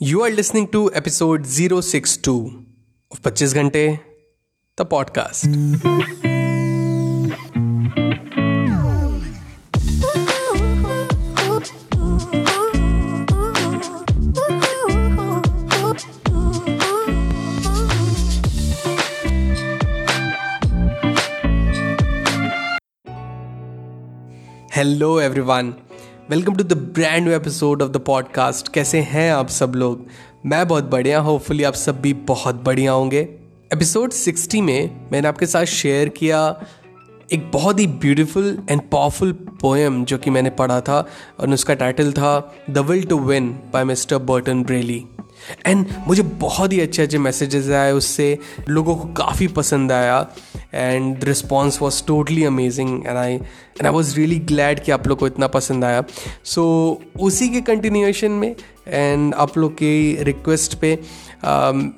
You are listening to episode 062 of 25 Ghante, the podcast. Hello, everyone. Welcome to the brand new episode of the podcast. कैसे हैं आप सब लोग? मैं बहुत बढ़िया, होपफुली आप सब भी बहुत बढ़िया होंगे। एपिसोड 60 में मैंने आपके साथ शेयर किया एक बहुत ही ब्यूटीफुल एंड पावरफुल पोएम जो कि मैंने पढ़ा था और उसका टाइटल था the will to win by mister Berton Braley and मुझे बहुत ही अच्छे अच्छे मैसेजेस आए उससे, लोगों को काफ़ी पसंद आया। And response was totally amazing and I and I was really glad कि आप लोग को इतना पसंद आया। सो so, उसी के कंटिन्यूएशन में एंड आप लोग की रिक्वेस्ट पे um,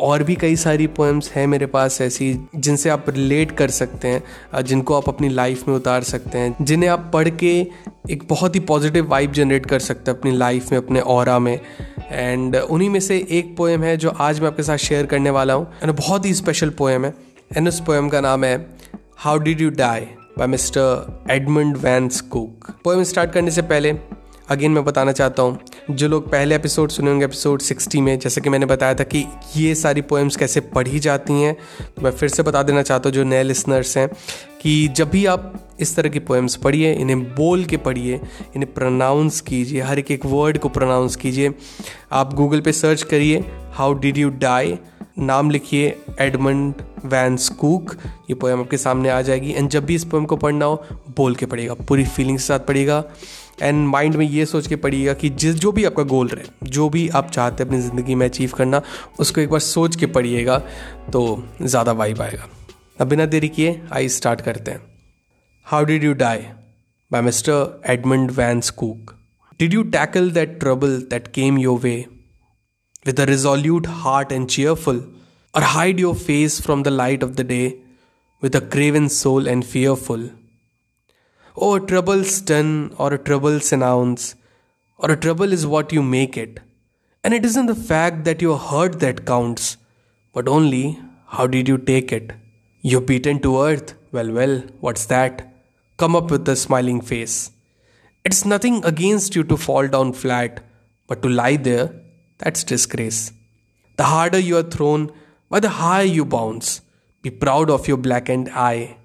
और भी कई सारी पोएम्स हैं मेरे पास ऐसी जिनसे आप रिलेट कर सकते हैं जिनको आप अपनी लाइफ में उतार सकते हैं जिन्हें आप पढ़ के एक बहुत ही पॉजिटिव वाइब जनरेट कर सकते हैं अपनी लाइफ में अपने और में। एंड उन्हीं में से एक पोएम है जो आज मैं आपके साथ शेयर करने वाला हूँ एंड बहुत ही स्पेशल पोएम है। एंड उस पोएम का नाम है how did you die by mister Edmund Vance Cooke poem start करने से पहले अगेन मैं बताना चाहता हूँ, जो लोग पहले एपिसोड सुने होंगे एपिसोड 60 में, जैसे कि मैंने बताया था कि ये सारी पोएम्स कैसे पढ़ी जाती हैं तो मैं फिर से बता देना चाहता हूँ, जो नए लिसनर्स हैं, कि जब भी आप इस तरह की पोएम्स पढ़िए, इन्हें बोल के पढ़िए, इन्हें प्रोनाउंस कीजिए, हर एक एक वर्ड को प्रोनाउंस कीजिए, आप गूगल पे सर्च करिए हाउ डिड यू डाई नाम लिखिए एडमंड वैंस कूक। ये पोएम आपके सामने आ जाएगी। एंड जब भी इस पोएम को पढ़ना हो, बोल के पढ़िएगा। पूरी फीलिंग्स के साथ पढ़िएगा। एंड माइंड में ये सोच के पढ़िएगा कि जिस, जो भी आपका गोल रहे, जो भी आप चाहते हैं अपनी ज़िंदगी में अचीव करना, उसको एक बार सोच के पढ़िएगा तो ज़्यादा वाइब आएगा। अब बिना देरी किए आई स्टार्ट करते हैं। How did you die by mister Edmund Vance Cooke did you tackle that trouble that came your way with a resolute heart and cheerful, or hide your face from the light of the day with a craven soul and fearful. Oh, a trouble's stun or a trouble announce, or a trouble is what you make it. And it isn't the fact that you're hurt that counts, but only how did you take it. You're beaten to earth. Well, well, what's that? Come up with a smiling face. It's nothing against you to fall down flat, but to lie there that's disgrace. The harder you are thrown, by the higher you bounce. Be proud of your blackened eye.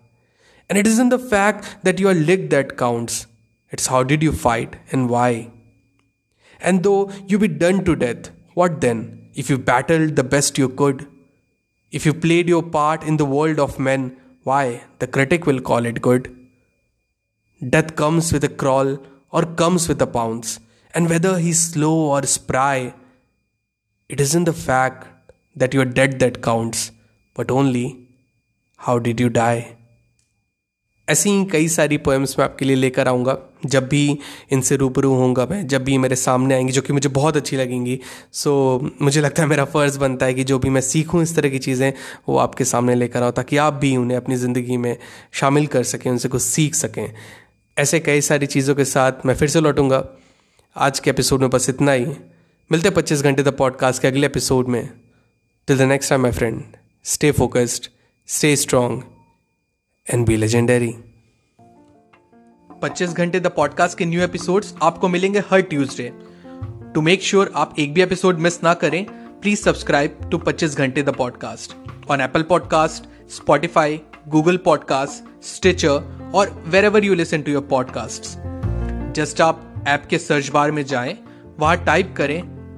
And it isn't the fact that you are licked that counts, it's how did you fight and why. And though you be done to death, what then? If you battled the best you could, if you played your part in the world of men, why, the critic will call it good. Death comes with a crawl or comes with a pounce, and whether he's slow or spry, it isn't the fact that you're dead that counts, but only how did you die. ऐसी ही कई सारी poems मैं आपके लिए लेकर आऊँगा। जब भी इनसे रूबरू होऊँगा मैं जब भी मेरे सामने आएँगी जो कि मुझे बहुत अच्छी लगेंगी। सो so, मुझे लगता है मेरा फ़र्ज़ बनता है कि जो भी मैं सीखूं इस तरह की चीज़ें वो आपके सामने लेकर आऊँ ताकि आप भी उन्हें अपनी ज़िंदगी में शामिल कर सकें उनसे कुछ सीख सकें। ऐसे कई सारी चीज़ों के साथ मैं फिर से लौटूँगा। आज के एपिसोड में बस इतना ही। मिलते हैं पच्चीस घंटे द पॉडकास्ट के अगले एपिसोड में। Till the next time my friend stay focused stay strong and be legendary पच्चीस घंटे द पॉडकास्ट के न्यू एपिसोड्स आपको मिलेंगे हर ट्यूसडे टू मेक श्योर आप एक भी एपिसोड मिस ना करें प्लीज़ सब्सक्राइब टू पच्चीस घंटे the podcast on Apple podcast Spotify Google podcast Stitcher और wherever you listen to your podcast just आप ऐप के सर्च बार में जाएँ, वहाँ टाइप करें